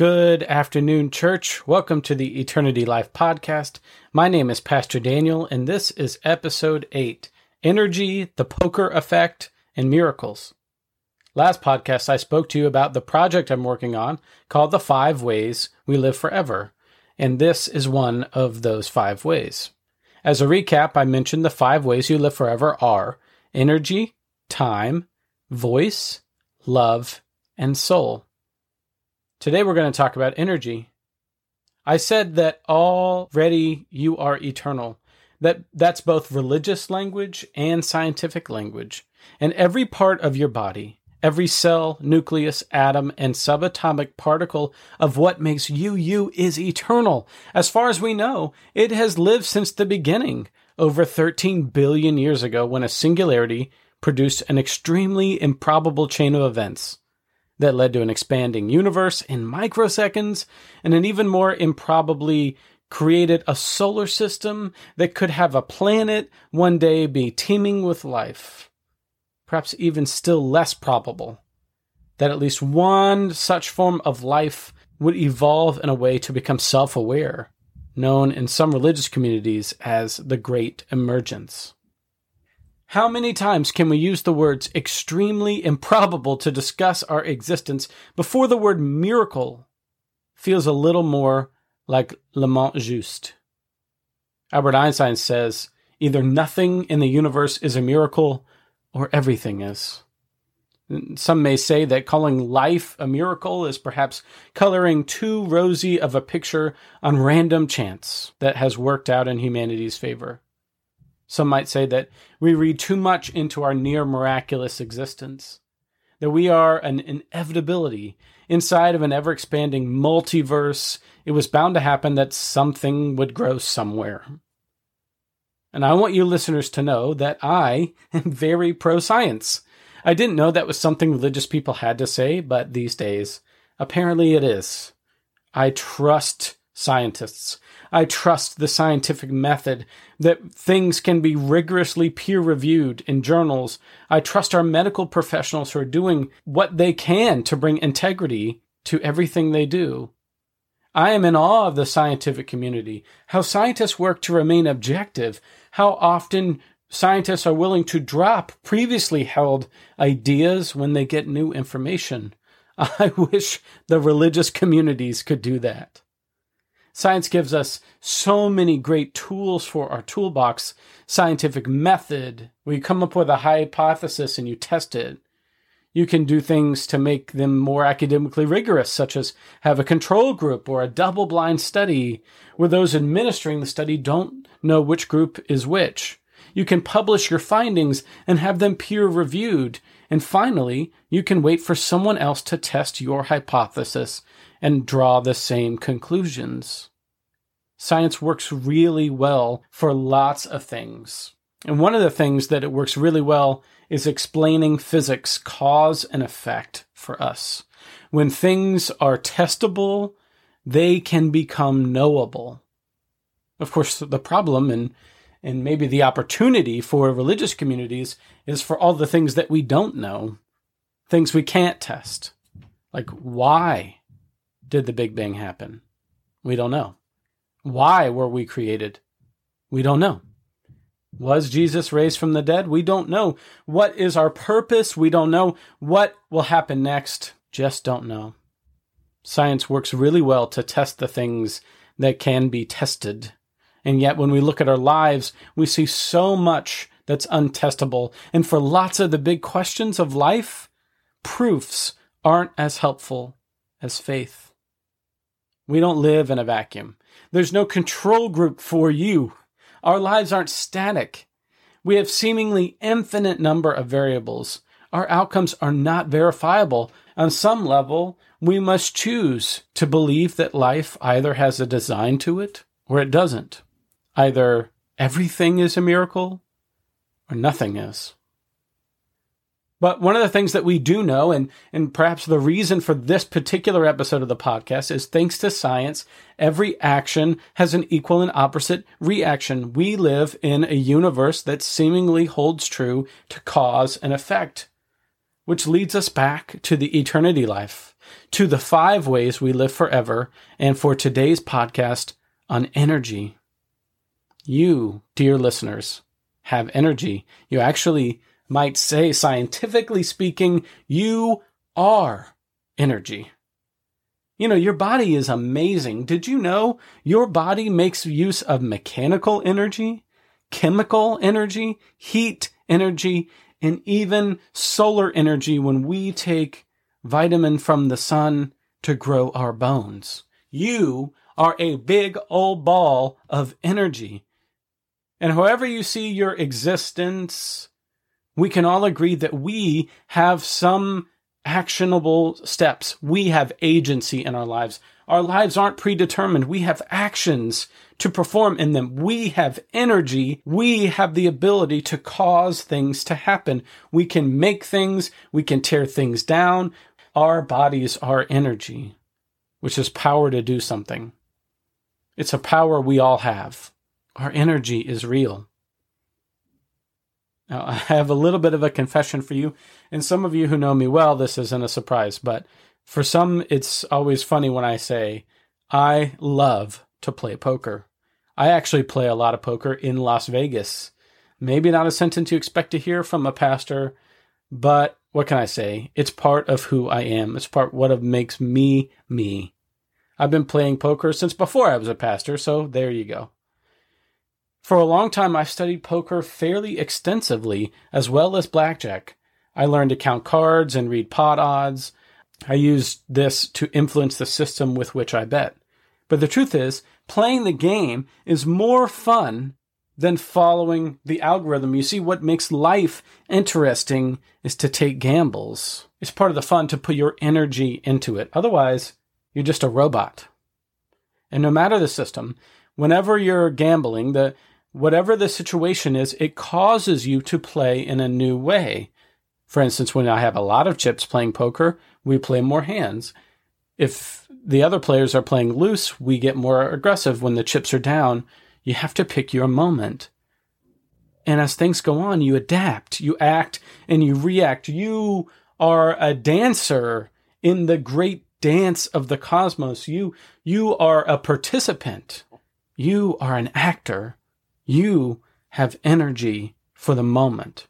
Good afternoon, church. Welcome to the Eternity Life podcast. My name is Pastor Daniel, and this is episode 8 Energy, the Poker Effect, and Miracles. Last podcast, I spoke to you about the project I'm working on called The Five Ways We Live Forever, and this is one of those five ways. As a recap, I mentioned the five ways you live forever are energy, time, voice, love, and soul. Today we're going to talk about energy. I said that already you are eternal. That that's both religious language and scientific language. And every part of your body, every cell, nucleus, atom, and subatomic particle of what makes you you is eternal. As far as we know, it has lived since the beginning, over 13 billion years ago when a singularity produced an extremely improbable chain of events that led to an expanding universe in microseconds and an even more improbably created a solar system that could have a planet one day be teeming with life. Perhaps even still less probable that at least one such form of life would evolve in a way to become self aware, known in some religious communities as the Great Emergence. How many times can we use the words extremely improbable to discuss our existence before the word miracle feels a little more like le mot juste? Albert Einstein says either nothing in the universe is a miracle or everything is. Some may say that calling life a miracle is perhaps coloring too rosy of a picture on random chance that has worked out in humanity's favor. Some might say that we read too much into our near miraculous existence, that we are an inevitability inside of an ever expanding multiverse. It was bound to happen that something would grow somewhere. And I want you listeners to know that I am very pro science. I didn't know that was something religious people had to say, but these days, apparently it is. I trust scientists. I trust the scientific method, that things can be rigorously peer reviewed in journals. I trust our medical professionals who are doing what they can to bring integrity to everything they do. I am in awe of the scientific community, how scientists work to remain objective, how often scientists are willing to drop previously held ideas when they get new information. I wish the religious communities could do that. Science gives us so many great tools for our toolbox. Scientific method, where you come up with a hypothesis and you test it. You can do things to make them more academically rigorous, such as have a control group or a double blind study where those administering the study don't know which group is which. You can publish your findings and have them peer reviewed. And finally, you can wait for someone else to test your hypothesis and draw the same conclusions. Science works really well for lots of things. And one of the things that it works really well is explaining physics, cause and effect for us. When things are testable, they can become knowable. Of course, the problem and and maybe the opportunity for religious communities is for all the things that we don't know, things we can't test. Like why did the Big Bang happen? We don't know. Why were we created? We don't know. Was Jesus raised from the dead? We don't know. What is our purpose? We don't know. What will happen next? Just don't know. Science works really well to test the things that can be tested. And yet, when we look at our lives, we see so much that's untestable. And for lots of the big questions of life, proofs aren't as helpful as faith. We don't live in a vacuum. There's no control group for you. Our lives aren't static. We have seemingly infinite number of variables. Our outcomes are not verifiable. On some level, we must choose to believe that life either has a design to it or it doesn't. Either everything is a miracle or nothing is. But one of the things that we do know, and, and perhaps the reason for this particular episode of the podcast is thanks to science, every action has an equal and opposite reaction. We live in a universe that seemingly holds true to cause and effect, which leads us back to the eternity life. to the five ways we live forever and for today's podcast on energy. You, dear listeners, have energy. You actually might say, scientifically speaking, you are energy. You know, your body is amazing. Did you know your body makes use of mechanical energy, chemical energy, heat energy, and even solar energy when we take vitamin from the sun to grow our bones? You are a big old ball of energy. And however you see your existence, we can all agree that we have some actionable steps. We have agency in our lives. Our lives aren't predetermined. We have actions to perform in them. We have energy. We have the ability to cause things to happen. We can make things. We can tear things down. Our bodies are energy, which is power to do something. It's a power we all have. Our energy is real. Now, I have a little bit of a confession for you. And some of you who know me well, this isn't a surprise, but for some, it's always funny when I say, I love to play poker. I actually play a lot of poker in Las Vegas. Maybe not a sentence you expect to hear from a pastor, but what can I say? It's part of who I am. It's part what makes me me. I've been playing poker since before I was a pastor, so there you go. For a long time, I've studied poker fairly extensively, as well as blackjack. I learned to count cards and read pot odds. I used this to influence the system with which I bet. But the truth is, playing the game is more fun than following the algorithm. You see, what makes life interesting is to take gambles. It's part of the fun to put your energy into it. Otherwise, you're just a robot. And no matter the system, whenever you're gambling, the whatever the situation is, it causes you to play in a new way. For instance, when I have a lot of chips playing poker, we play more hands. If the other players are playing loose, we get more aggressive. When the chips are down, you have to pick your moment. And as things go on, you adapt, you act, and you react. You are a dancer in the great dance of the cosmos. You, you are a participant. You are an actor. You have energy for the moment.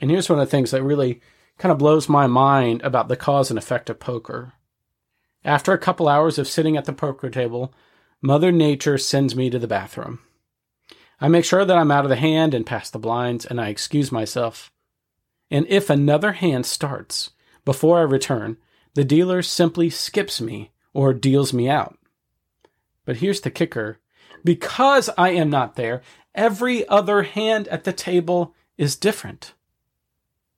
And here's one of the things that really kind of blows my mind about the cause and effect of poker. After a couple hours of sitting at the poker table, Mother Nature sends me to the bathroom. I make sure that I'm out of the hand and past the blinds, and I excuse myself. And if another hand starts before I return, the dealer simply skips me or deals me out. But here's the kicker because I am not there, every other hand at the table is different.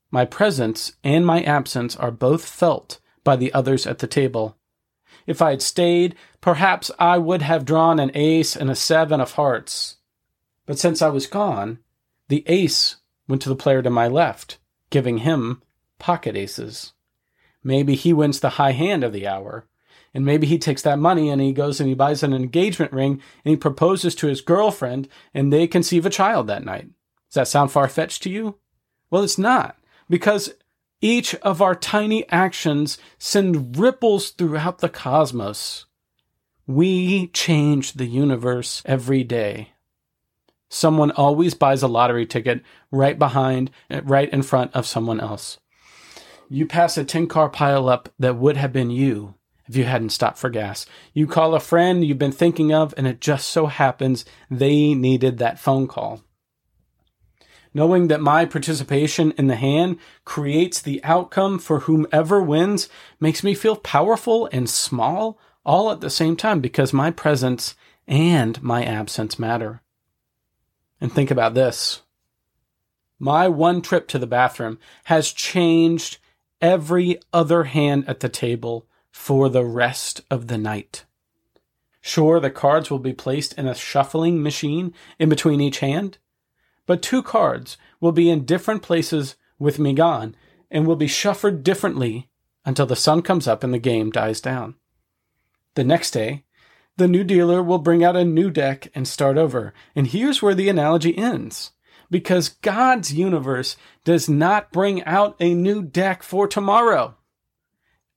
My presence and my absence are both felt by the others at the table. If I had stayed, perhaps I would have drawn an ace and a seven of hearts. But since I was gone, the ace went to the player to my left, giving him pocket aces. Maybe he wins the high hand of the hour, and maybe he takes that money and he goes and he buys an engagement ring and he proposes to his girlfriend and they conceive a child that night. Does that sound far fetched to you? Well, it's not because each of our tiny actions send ripples throughout the cosmos. We change the universe every day. Someone always buys a lottery ticket right behind, right in front of someone else. You pass a 10 car pileup that would have been you if you hadn't stopped for gas. You call a friend you've been thinking of, and it just so happens they needed that phone call. Knowing that my participation in the hand creates the outcome for whomever wins makes me feel powerful and small all at the same time because my presence and my absence matter. And think about this. My one trip to the bathroom has changed every other hand at the table for the rest of the night. Sure, the cards will be placed in a shuffling machine in between each hand, but two cards will be in different places with me gone and will be shuffled differently until the sun comes up and the game dies down. The next day, the new dealer will bring out a new deck and start over. And here's where the analogy ends. Because God's universe does not bring out a new deck for tomorrow.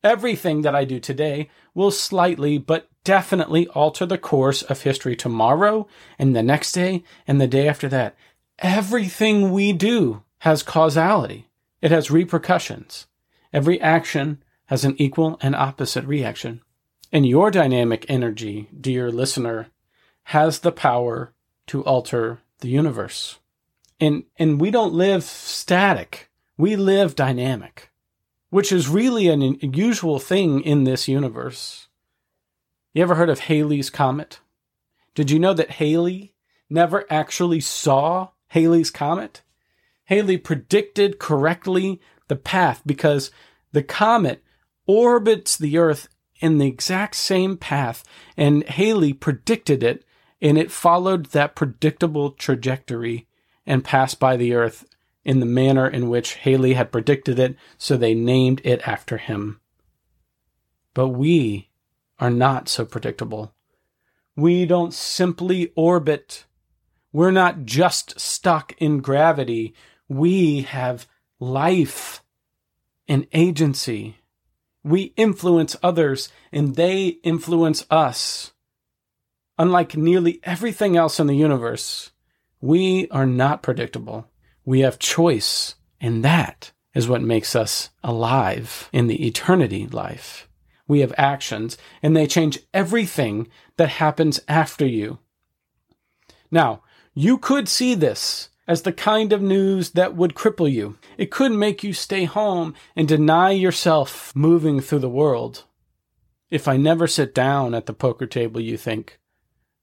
Everything that I do today will slightly but definitely alter the course of history tomorrow and the next day and the day after that. Everything we do has causality. It has repercussions. Every action has an equal and opposite reaction. And your dynamic energy, dear listener, has the power to alter the universe. And, and we don't live static. We live dynamic, which is really an unusual thing in this universe. You ever heard of Halley's Comet? Did you know that Halley never actually saw Halley's Comet? Halley predicted correctly the path because the comet orbits the Earth in the exact same path, and Halley predicted it, and it followed that predictable trajectory and passed by the Earth in the manner in which Halley had predicted it, so they named it after him. But we are not so predictable. We don't simply orbit. We're not just stuck in gravity. We have life and agency. We influence others and they influence us. Unlike nearly everything else in the universe, we are not predictable. We have choice, and that is what makes us alive in the eternity life. We have actions, and they change everything that happens after you. Now, you could see this as the kind of news that would cripple you. It could make you stay home and deny yourself moving through the world. If I never sit down at the poker table, you think,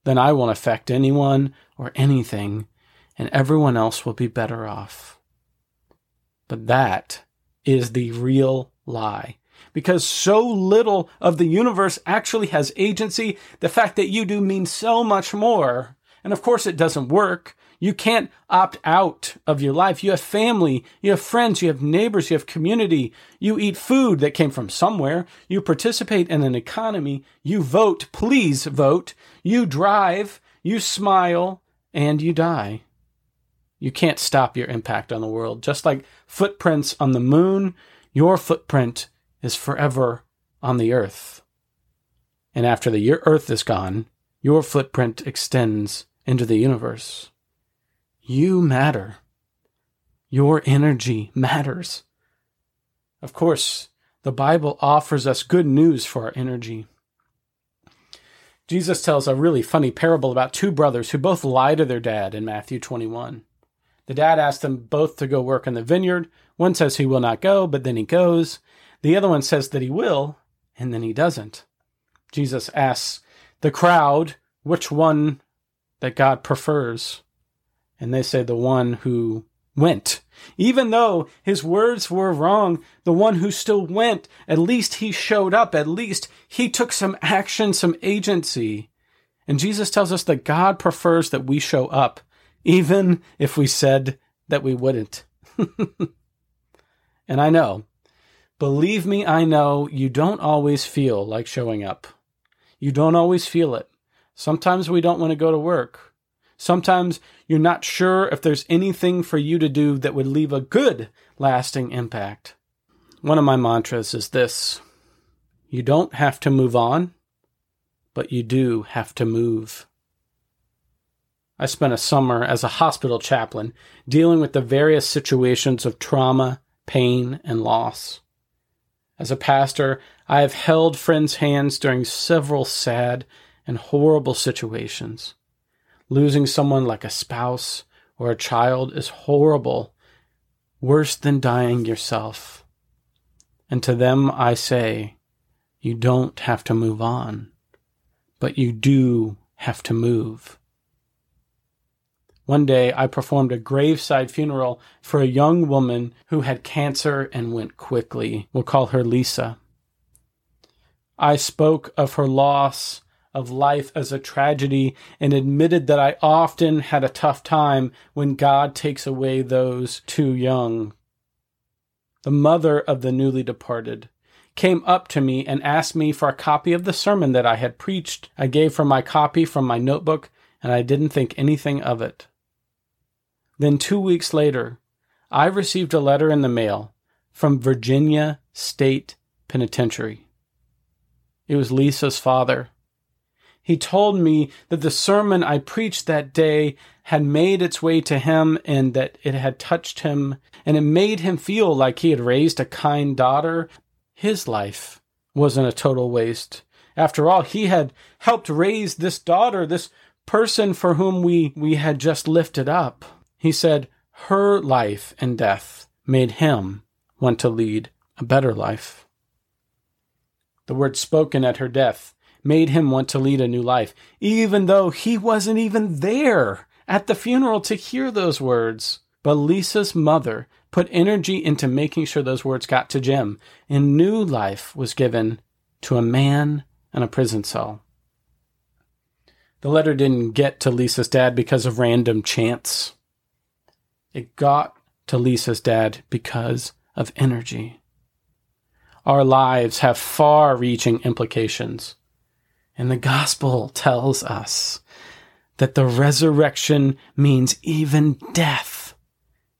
then I won't affect anyone or anything, and everyone else will be better off. But that is the real lie. Because so little of the universe actually has agency, the fact that you do means so much more. And of course, it doesn't work you can't opt out of your life. You have family, you have friends, you have neighbors, you have community. You eat food that came from somewhere. You participate in an economy. You vote. Please vote. You drive. You smile and you die. You can't stop your impact on the world. Just like footprints on the moon, your footprint is forever on the earth. And after the earth is gone, your footprint extends into the universe. You matter. Your energy matters. Of course, the Bible offers us good news for our energy. Jesus tells a really funny parable about two brothers who both lie to their dad in Matthew 21. The dad asks them both to go work in the vineyard. One says he will not go, but then he goes. The other one says that he will, and then he doesn't. Jesus asks the crowd which one that God prefers and they say the one who went. Even though his words were wrong, the one who still went, at least he showed up. At least he took some action, some agency. And Jesus tells us that God prefers that we show up, even if we said that we wouldn't. and I know, believe me, I know you don't always feel like showing up. You don't always feel it. Sometimes we don't want to go to work. Sometimes you're not sure if there's anything for you to do that would leave a good, lasting impact. One of my mantras is this You don't have to move on, but you do have to move. I spent a summer as a hospital chaplain dealing with the various situations of trauma, pain, and loss. As a pastor, I have held friends' hands during several sad and horrible situations. Losing someone like a spouse or a child is horrible, worse than dying yourself. And to them I say, you don't have to move on, but you do have to move. One day I performed a graveside funeral for a young woman who had cancer and went quickly. We'll call her Lisa. I spoke of her loss of life as a tragedy and admitted that I often had a tough time when God takes away those too young. The mother of the newly departed came up to me and asked me for a copy of the sermon that I had preached. I gave her my copy from my notebook and I didn't think anything of it. Then two weeks later, I received a letter in the mail from Virginia State penitentiary. It was Lisa's father. He told me that the sermon I preached that day had made its way to him and that it had touched him and it made him feel like he had raised a kind daughter. His life wasn't a total waste. After all, he had helped raise this daughter, this person for whom we, we had just lifted up. He said, her life and death made him want to lead a better life. The words spoken at her death made him want to lead a new life, even though he wasn't even there at the funeral to hear those words. But Lisa's mother put energy into making sure those words got to Jim, and new life was given to a man in a prison cell. The letter didn't get to Lisa's dad because of random chance. It got to Lisa's dad because of energy. Our lives have far reaching implications. And the gospel tells us that the resurrection means even death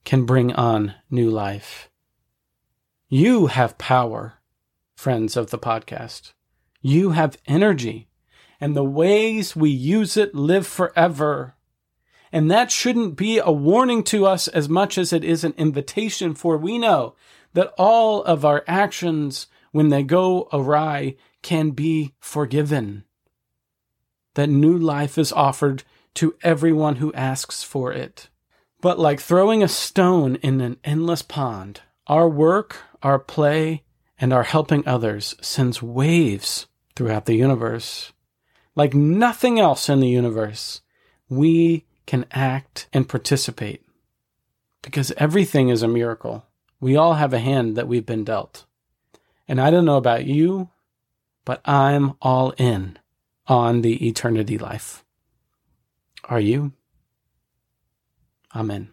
can bring on new life. You have power, friends of the podcast. You have energy, and the ways we use it live forever. And that shouldn't be a warning to us as much as it is an invitation, for we know that all of our actions, when they go awry, can be forgiven that new life is offered to everyone who asks for it. But like throwing a stone in an endless pond, our work, our play, and our helping others sends waves throughout the universe. Like nothing else in the universe, we can act and participate. Because everything is a miracle. We all have a hand that we've been dealt. And I don't know about you, but I'm all in on the eternity life. Are you? Amen.